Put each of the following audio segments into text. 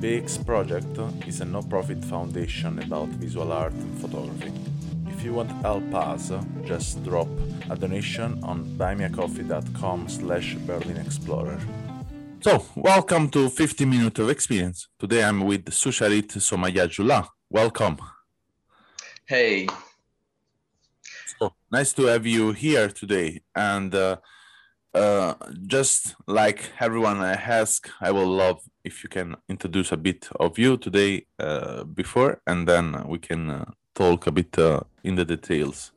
BX Project is a no-profit foundation about visual art and photography. If you want to help us, just drop a donation on buymeacoffee.com slash Berlin Explorer. So, welcome to 50 Minutes of Experience. Today I'm with Susharit Somayajula. Welcome. Hey, So, nice to have you here today. And uh, uh, just like everyone I ask, I will love if you can introduce a bit of you today uh, before, and then we can uh, talk a bit uh, in the details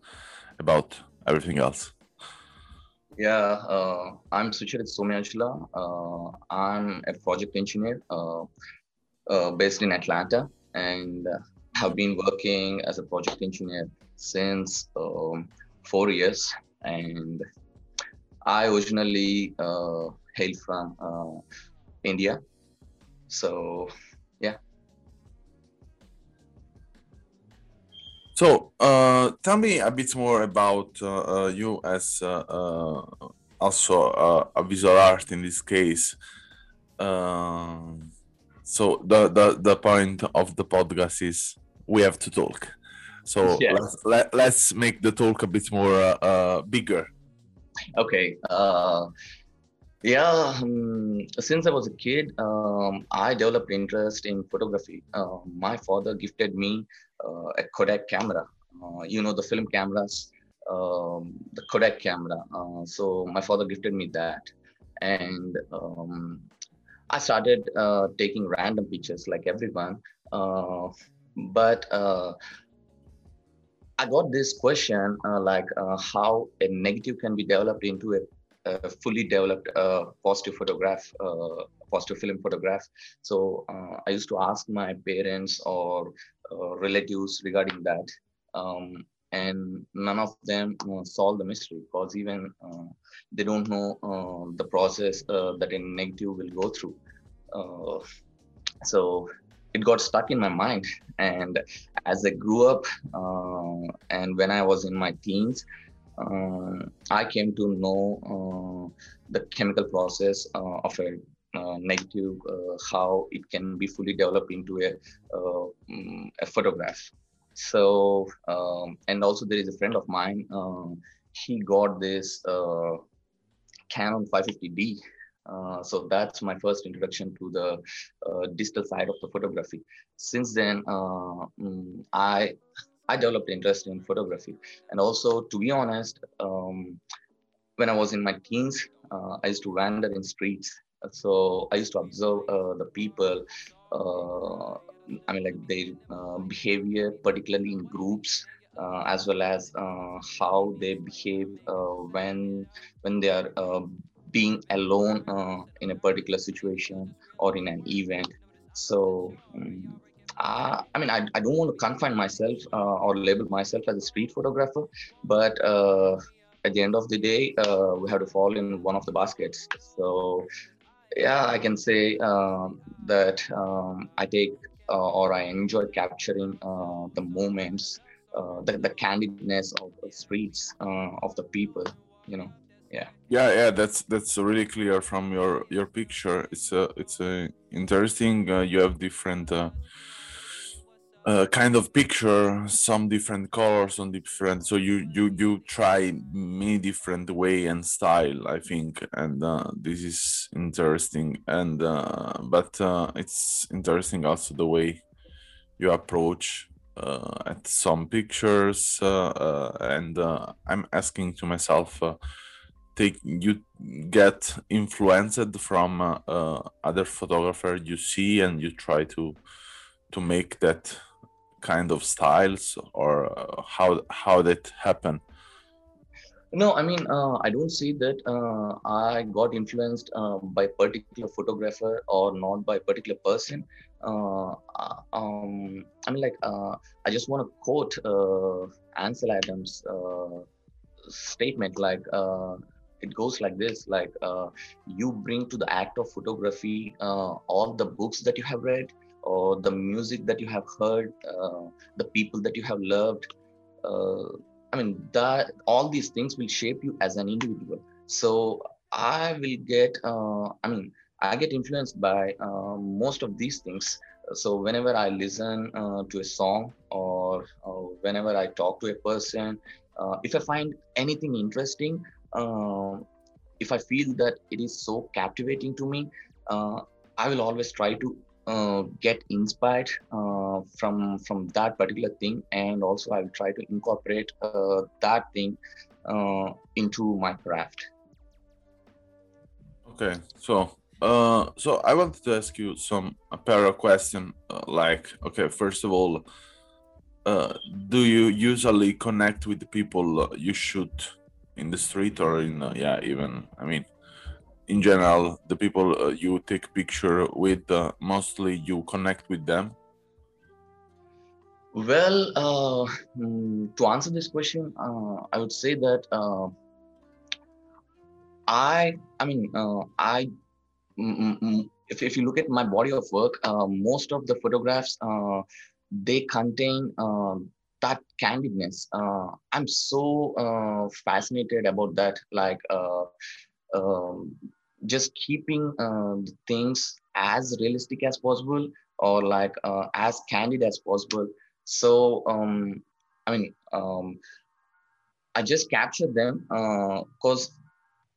about everything else. Yeah, uh, I'm Sucharit Somayajula. Uh, I'm a project engineer uh, uh, based in Atlanta, and have been working as a project engineer since um, four years. And I originally uh, hail from uh, India, so So, uh, tell me a bit more about uh, uh, you as uh, uh, also uh, a visual art in this case. Um, so the, the the point of the podcast is we have to talk. So let's, let, let's make the talk a bit more bigger. Okay. Yeah. Um, since I was a kid, um, I developed interest in photography. Uh, my father gifted me uh, a Kodak camera. Uh, you know the film cameras, um, the Kodak camera. Uh, so my father gifted me that, and um, I started uh, taking random pictures like everyone. Uh, but I got this question like how a negative can be developed into a, fully developed uh, positive photograph, uh, positive film photograph. So uh, I used to ask my parents or uh, relatives regarding that, um, and none of them uh, solved the mystery because even they don't know the process that a negative will go through. So it got stuck in my mind and as i grew up and when i was in my teens uh, i came to know uh, the chemical process uh, of a negative how it can be fully developed into a, mm, a photograph so um, and also there is a friend of mine he got this canon 550d uh, so that's my first introduction to the uh, digital side of the photography. Since then, uh, mm, I I developed interest in photography, and also to be honest, um, when I was in my teens, uh, I used to wander in streets. So I used to observe uh, the people. Uh, I mean, like their uh, behavior, particularly in groups, uh, as well as uh, how they behave when when they are being alone in a particular situation or in an event. So, um, I, I mean, I, I don't want to confine myself uh, or label myself as a street photographer, but uh, at the end of the day, uh, we have to fall in one of the baskets. So, yeah, I can say um, that um, I take uh, or I enjoy capturing uh, the moments, uh, the, the candidness of the streets, uh, of the people, you know. Yeah yeah, yeah, that's that's really clear from your your picture. It's a it's a interesting. Uh, you have different uh, uh, kind of picture, some different colors on different. So you you you try many different way and style, I think, and uh, this is interesting. And uh, but uh, it's interesting also the way you approach uh, at some pictures, uh, and I'm asking to myself. Take you get influenced from other photographer you see and you try to to make that kind of styles or uh, how how that happen No, I mean, uh, I don't see that uh, I got influenced uh, by particular photographer or not by particular person. Uh, um, I mean, like, I just want to quote Ansel Adams' statement, like, it goes like this like uh, you bring to the act of photography uh, all the books that you have read or the music that you have heard uh, the people that you have loved uh, i mean that all these things will shape you as an individual. So i will get uh, i mean i get influenced by uh, most of these things. So whenever i listen to a song or whenever i talk to a person if i find anything interesting uh, if I feel that it is so captivating to me, uh, I will always try to uh, get inspired uh, from from that particular thing, and also I will try to incorporate uh, that thing uh, into my craft. Okay, so so I wanted to ask you some a pair question. like, okay, first of all, do you usually connect with the people you shoot in the street or in uh, yeah even i mean in general the people uh, you take picture with uh, mostly you connect with them? Well uh, hmm, to answer this question uh, i would say that uh, i i mean i mm, mm, if, if you look at my body of work most of the photographs they contain um, that candidness. Uh, i'm so uh, fascinated about that like uh, um, just keeping uh, things as realistic as possible or like uh, as candid as possible so um, i mean um, i just capture them because uh,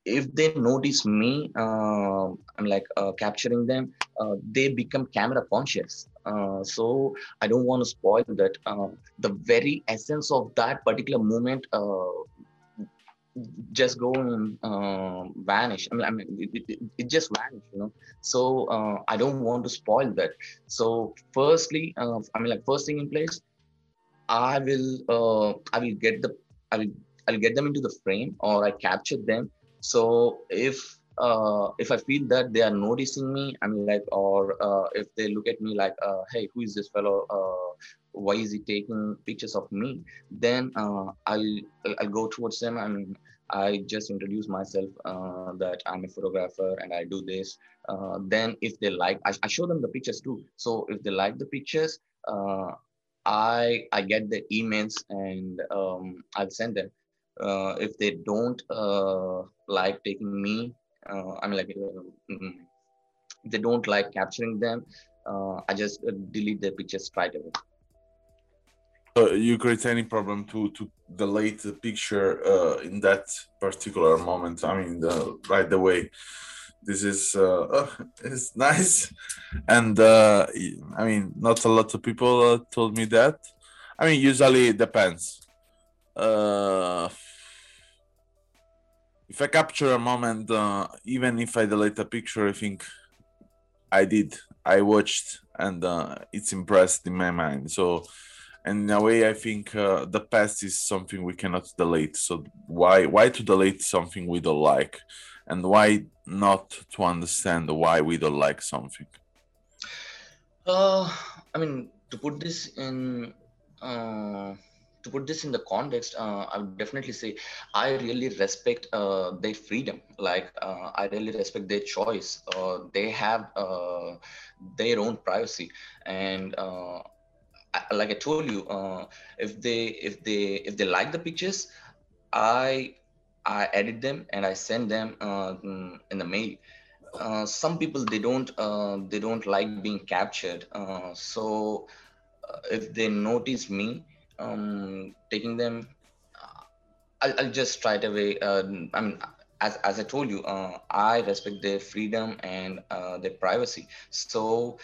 if they notice me, uh, I'm like uh, capturing them, uh, they become camera conscious. Uh, so I don't want to spoil that. Uh, the very essence of that particular moment uh, just go and vanish. I mean, I mean it, it, it just vanished, you know. So I don't want to spoil that. So firstly, I mean, like first thing in place, I will I will get the I will I'll get them into the frame or I capture them so if uh, if I feel that they are noticing me, I mean, like, or uh, if they look at me like, uh, hey, who is this fellow? Uh, why is he taking pictures of me? Then uh, I'll I'll go towards them. I mean, I just introduce myself uh, that I'm a photographer and I do this. then if they like, I, I, show them the pictures too. So if they like the pictures, I I get the emails and um, I'll send them uh, if they don't uh, like taking me uh, i mean like mm, they don't like capturing them uh, i just uh, delete their pictures right away create any problem to to delete the picture uh, in that particular moment i mean the, right away this is uh, oh, it's nice and uh, i mean not a lot of people uh, told me that i mean usually it depends uh, if I capture a moment, uh, even if I delete a picture, I think I did. I watched, and uh, it's impressed in my mind. So, in a way, I think uh, the past is something we cannot delete. So, why why to delete something we don't like, and why not to understand why we don't like something? Uh, I mean, to put this in uh, to put this in the context, uh, I would definitely say I really respect uh, their freedom. Like uh, I really respect their choice. Uh, they have uh, their own privacy, and like I told you, if they if they if they like the pictures, I I edit them and I send them in the mail. some people they don't they don't like being captured. so if they notice me um, taking them uh, I'll, I'll, just try it away uh, i mean as, as i told you uh, i respect their freedom and uh, their privacy so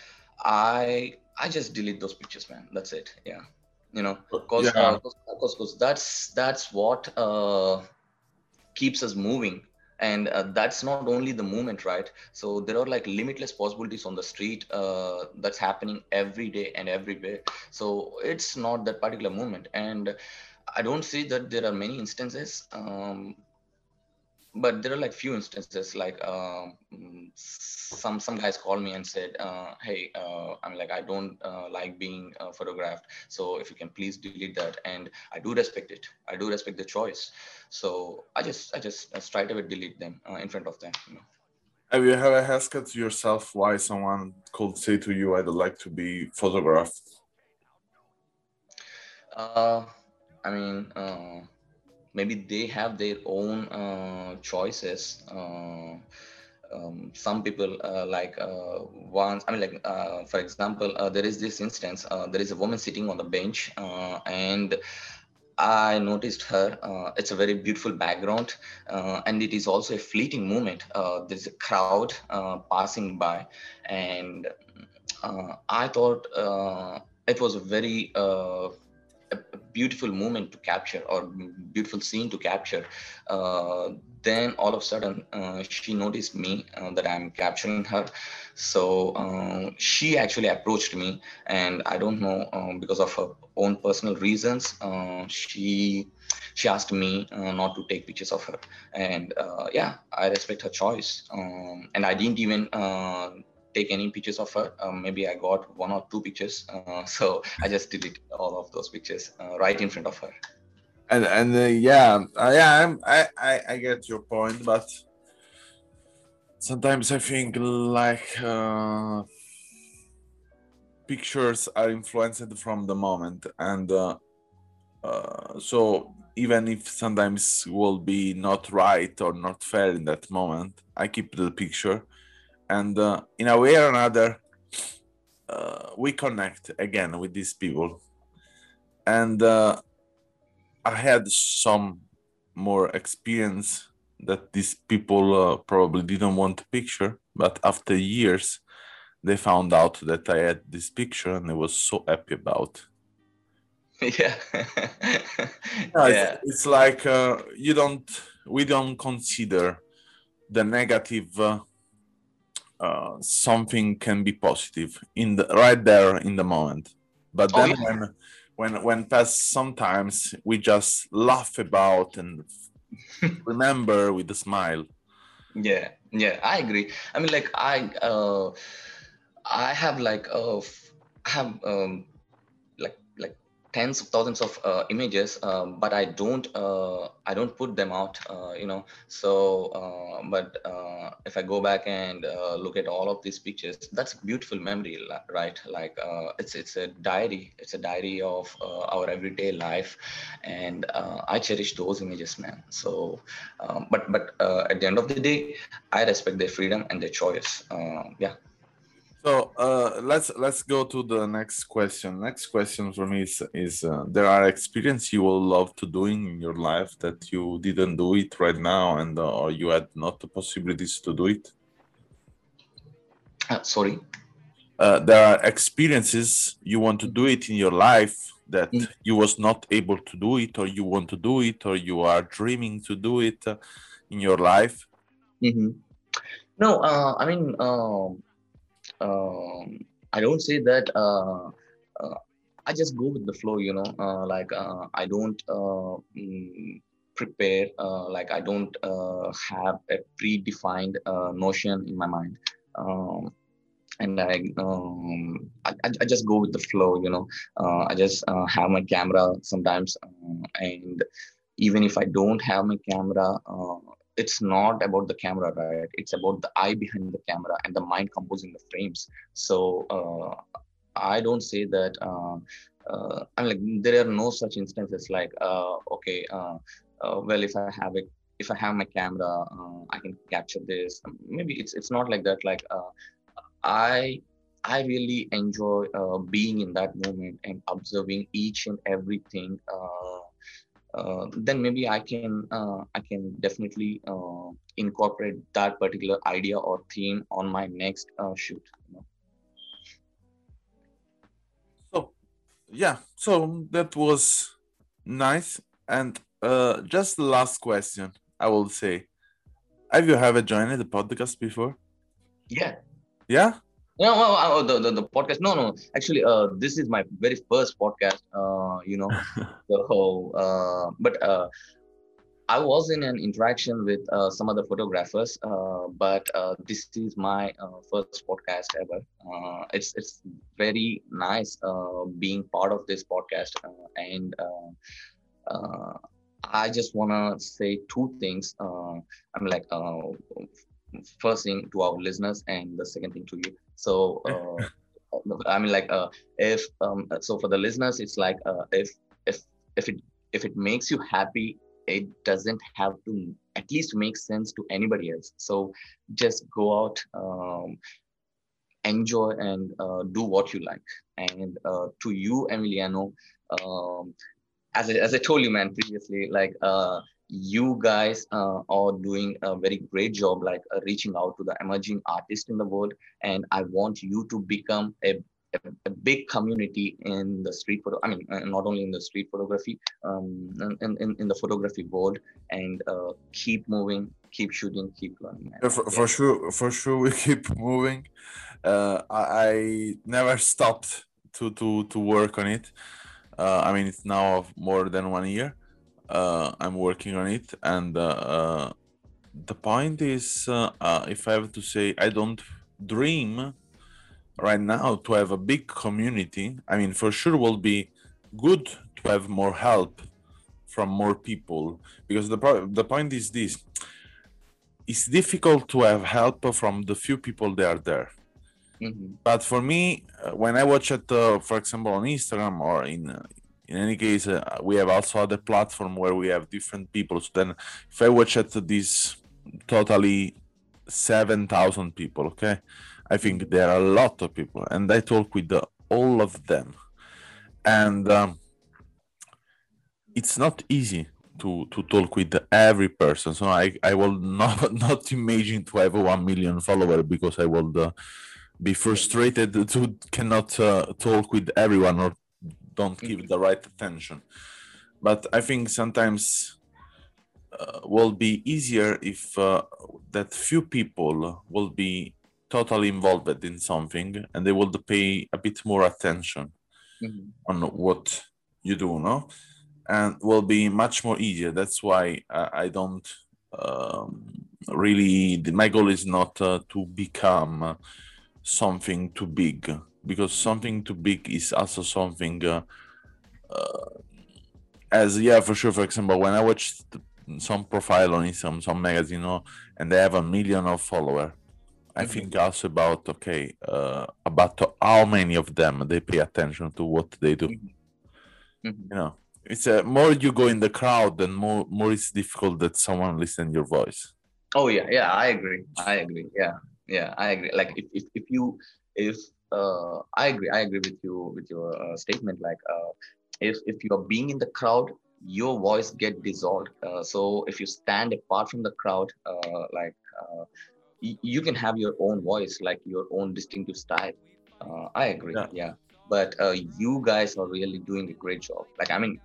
i i just delete those pictures man. That's it. Yeah. You know because yeah. because uh, that's that's what uh, keeps us moving. And uh, that's not only the movement right? So there are like limitless possibilities on the street uh, that's happening every day and everywhere. So it's not that particular movement. And i don't see that there are many instances um, but there are like few instances like um, some some guys called me and said uh, hey uh, i'm like i don't uh, like being uh, photographed so if you can please delete that. And i do respect it. I do respect the choice. So i just i just uh, straight away delete them uh, in front of them you know. Have you ever asked yourself why someone could say to you, "I'd like to be photographed"? uh, i mean uh, maybe they have their own uh, choices uh, um, some people uh, like uh, once i mean like uh, for example uh, there is this instance there is a woman sitting on the bench and i noticed her uh, it's a very beautiful background uh, and it is also a fleeting moment uh, there's a crowd passing by and i thought it was a very a beautiful moment to capture or beautiful scene to capture uh, then all of a sudden uh, she noticed me uh, that i'm capturing her. So uh, she actually approached me and i don't know um, because of her own personal reasons uh, she she asked me not to take pictures of her. And yeah i respect her choice um, and i didn't even take any pictures of her. Um, maybe i got one or two pictures uh, so i just deleted all of those pictures uh, right in front of her. And and uh, yeah, uh, yeah, I'm, I, I I get your point, but sometimes I think like uh, pictures are influenced from the moment, and uh, so even if sometimes will be not right or not fair in that moment, I keep the picture, and uh, in a way or another, uh, we connect again with these people, and. Uh, I had some more experience that these people uh, probably didn't want to picture, but after years, they found out that I had this picture and I was so happy about. yeah Yeah, It's, it's like uh, you don't, we don't consider the negative. Uh, something can be positive in the right there in the moment, but oh then yeah when when when past sometimes we just laugh about and remember with a smile. Yeah, yeah, I agree. I mean, like I, uh, I have like uh, I have um, tens of thousands of uh, images, um, but I don't uh, I don't put them out. Uh, you know, so uh, but uh, if I go back and uh, look at all of these pictures, that's a beautiful memory, right? Like it's it's a diary. It's a diary of our everyday life, and I cherish those images, man. So, um, but but at the end of the day, I respect their freedom and their choice. Uh, yeah. So uh, let's let's go to the next question. Next question for me is is uh, there are experience you will love to doing in your life that you didn't do it right now and uh, or you had not the possibilities to do it. Uh, sorry. Uh, there are experiences you want to do it in your life that Mm. you was not able to do it or you want to do it or you are dreaming to do it uh, in your life. hmm No, uh, I mean, um, I don't say that. Uh, uh, I just go with the flow, you know. Uh, like uh, I don't uh, mm, prepare. Uh, like I don't have a predefined notion in my mind. Um, and I, um, I, I just go with the flow, you know. I just have my camera sometimes, and even if I don't have my camera, it's not about the camera, right? It's about the eye behind the camera and the mind composing the frames. So uh, I don't say that. Uh, uh, I'm like there are no such instances like uh, okay, uh, uh, well if I have it, if I have my camera, I can capture this. Um, Maybe it's it's not like that. Like I I really enjoy being in that moment and observing each and everything. Uh, then maybe I can uh, I can definitely uh, incorporate that particular idea or theme on my next uh, shoot. You know? So yeah, so that was nice. And uh, just the last question, I will say, have you ever joined the podcast before? Yeah. Yeah. No, well, uh, the, the the podcast. No, no. Actually, uh, this is my very first podcast. Uh, you know, the whole. Uh, but uh, I was in an interaction with uh, some other photographers, uh, but uh, this is my uh, first podcast ever. Uh, it's it's very nice uh, being part of this podcast, and uh, I just wanna say two things. Uh, I'm like uh, first thing to our listeners, and the second thing to you. So. I mean, like, if um, so, for the listeners, it's like, if if if it if it makes you happy it doesn't have to at least make sense to anybody else so just go out um, enjoy and uh, do what you like and uh, to you emiliano um, as, I, as i told you man previously like uh, you guys uh, are doing a very great job like uh, reaching out to the emerging artists in the world and i want you to become a a, a, big community in the street photo. I mean, uh, not only in the street photography, um, in, in, in the photography world, and uh, keep moving, keep shooting, keep learning. Yeah, for, for sure, for sure, we keep moving. Uh, I, I, never stopped to to to work on it. Uh, I mean, it's now more than one year. Uh, I'm working on it, and uh, the point is, if I have to say, I don't dream right now to have a big community. I mean for sure will be good to have more help from more people. Because the pro- the point is this. It's difficult to have help from the few people that are there. Mm-hmm. but for me uh, when i watch it uh, for example on instagram or in uh, in any case uh, we have also other platform where we have different people so then if i watch at this totally 7000 people okay I think there are a lot of people, and I talk with the, all of them, and um, it's not easy to to talk with every person. So I I will not not imagine to have one million follower because I will uh, be frustrated to cannot uh, talk with everyone or don't give the right attention. But I think sometimes uh, will be easier if uh, that few people will be totally involved in something and they will pay a bit more attention mm-hmm. on what you do no and will be much more easier that's why i, I don't um, really my goal is not uh, to become something too big because something too big is also something uh, uh, as yeah for sure for example when i watch some profile on some some magazine and they have a million of followers I mm-hmm. think also about okay uh, about how many of them they pay attention to what they do. Mm-hmm. mm-hmm. You know, it's a more you go in the crowd, then more more it's difficult that someone listen your voice. Oh yeah, yeah, I agree. I agree. Yeah, yeah, I agree. Like if if, if you if uh, I agree, I agree with you with your uh, statement. Like uh, if if you are being in the crowd, your voice get dissolved. Uh, so if you stand apart from the crowd, uh, like uh, you can have your own voice like your own distinctive style uh, i agree yeah, yeah. but uh, you guys are really doing a great job like i mean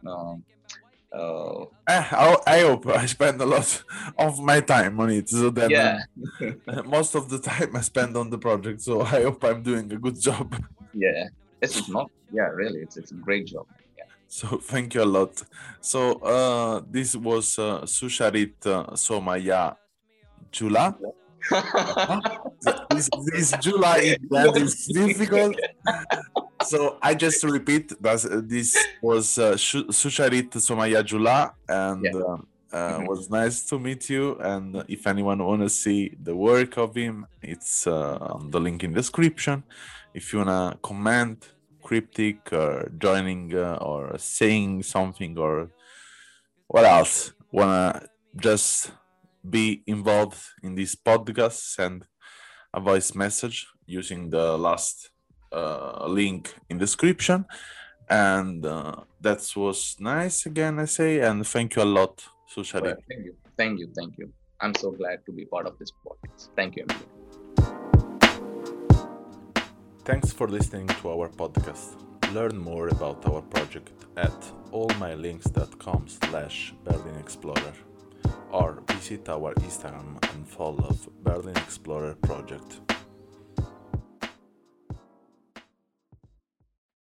um, uh, I, I hope I spend a lot of my time on it. So then, yeah. most of the time I spend on the project. So I hope I'm doing a good job. Yeah, it's not. Yeah, really, it's it's a great job. Yeah. So thank you a lot. So uh, this was uh, Susharit uh, Somaya Jula. Yeah this, this July that is difficult. So I just repeat that this was uh, Susharit Somaya Jula, and yeah. uh, uh, mm-hmm. was nice to meet you. And if anyone wanna see the work of him, it's uh, on the link in description. If you wanna comment, cryptic, or joining, uh, or saying something, or what else, wanna just be involved in this podcast, send a voice message using the last uh, link in description. And uh, that was nice again, I say. And thank you a lot, Sushari. Well, thank you. Thank you. Thank you. I'm so glad to be part of this podcast. Thank you. Thanks for listening to our podcast. Learn more about our project at allmylinks.com slash Berlin Explorer or visit our Instagram and follow Berlin Explorer project.